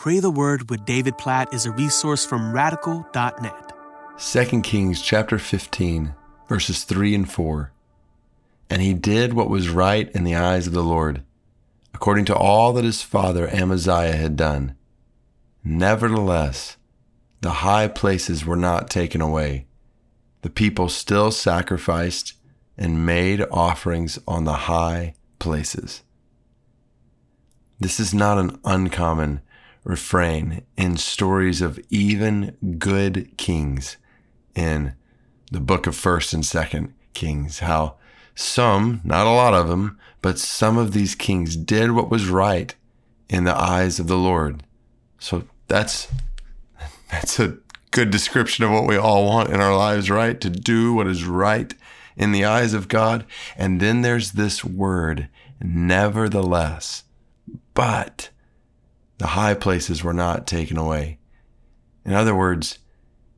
Pray the Word with David Platt is a resource from radical.net. 2 Kings chapter 15, verses 3 and 4. And he did what was right in the eyes of the Lord, according to all that his father Amaziah had done. Nevertheless, the high places were not taken away. The people still sacrificed and made offerings on the high places. This is not an uncommon refrain in stories of even good kings in the book of 1st and 2nd Kings, how some, not a lot of them, but some of these kings did what was right in the eyes of the Lord. So that's that's a good description of what we all want in our lives, right? To do what is right in the eyes of God. And then there's this word, nevertheless. But the high places were not taken away. In other words,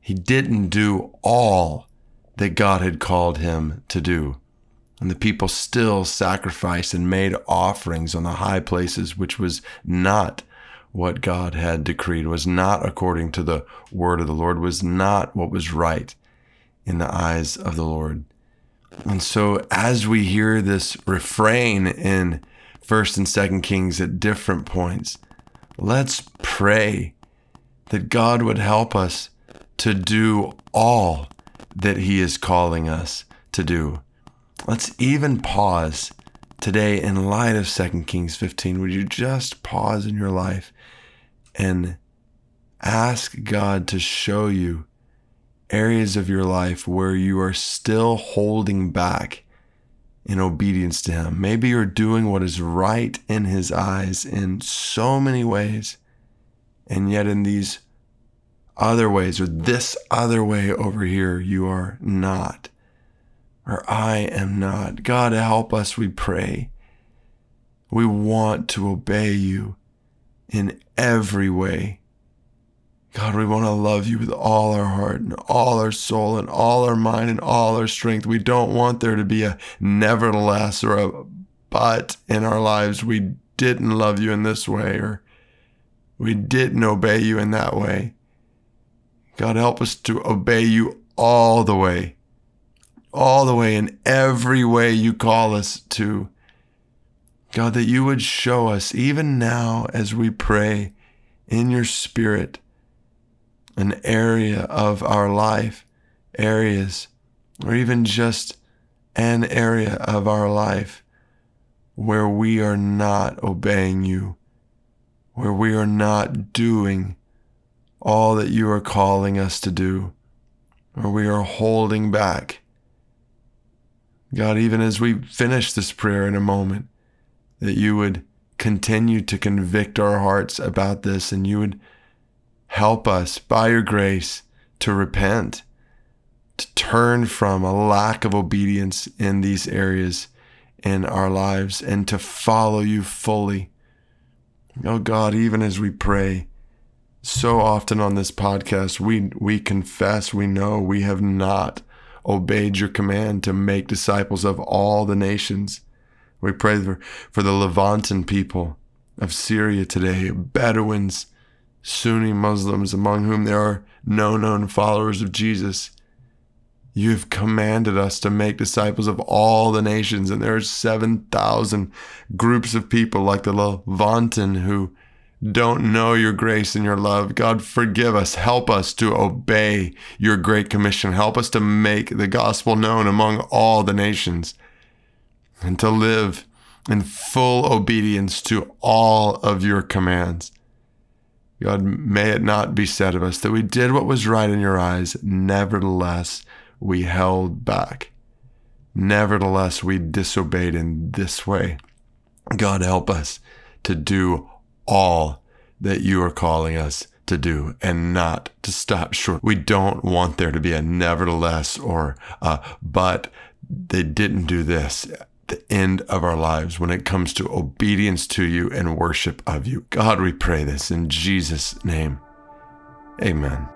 he didn't do all that God had called him to do. And the people still sacrificed and made offerings on the high places, which was not what God had decreed, was not according to the word of the Lord, was not what was right in the eyes of the Lord. And so as we hear this refrain in first and second Kings at different points, let's pray that God would help us to do all that He is calling us to do. Let's even pause today in light of 2 Kings 15. Would you just pause in your life and ask God to show you areas of your life where you are still holding back in obedience to Him. Maybe you're doing what is right in His eyes in so many ways, and yet in these other ways, or this other way over here, you are not, or I am not. God, help us, we pray. We want to obey you in every way. God, we want to love you with all our heart and all our soul and all our mind and all our strength. We don't want there to be a nevertheless or a but in our lives. We didn't love you in this way or we didn't obey you in that way. God, help us to obey you all the way, all the way in every way you call us to. God, that you would show us, even now as we pray in your spirit, an area of our life, areas, or even just an area of our life where we are not obeying you, where we are not doing all that you are calling us to do, or we are holding back. God, even as we finish this prayer in a moment, that you would continue to convict our hearts about this and you would Help us by your grace to repent, to turn from a lack of obedience in these areas in our lives and to follow you fully. Oh God, even as we pray, so often on this podcast, we, we confess, we know we have not obeyed your command to make disciples of all the nations. We pray for, for the Levantine people of Syria today, Bedouins, Sunni Muslims, among whom there are no known followers of Jesus. You have commanded us to make disciples of all the nations, and there are 7,000 groups of people like the Levantine who don't know your grace and your love. God, forgive us. Help us to obey your great commission. Help us to make the gospel known among all the nations and to live in full obedience to all of your commands. God, may it not be said of us that we did what was right in your eyes, nevertheless, we held back. Nevertheless, we disobeyed in this way. God, help us to do all that you are calling us to do and not to stop short. We don't want there to be a nevertheless or a but they didn't do this the end of our lives when it comes to obedience to you and worship of you. God, we pray this in Jesus' name. Amen.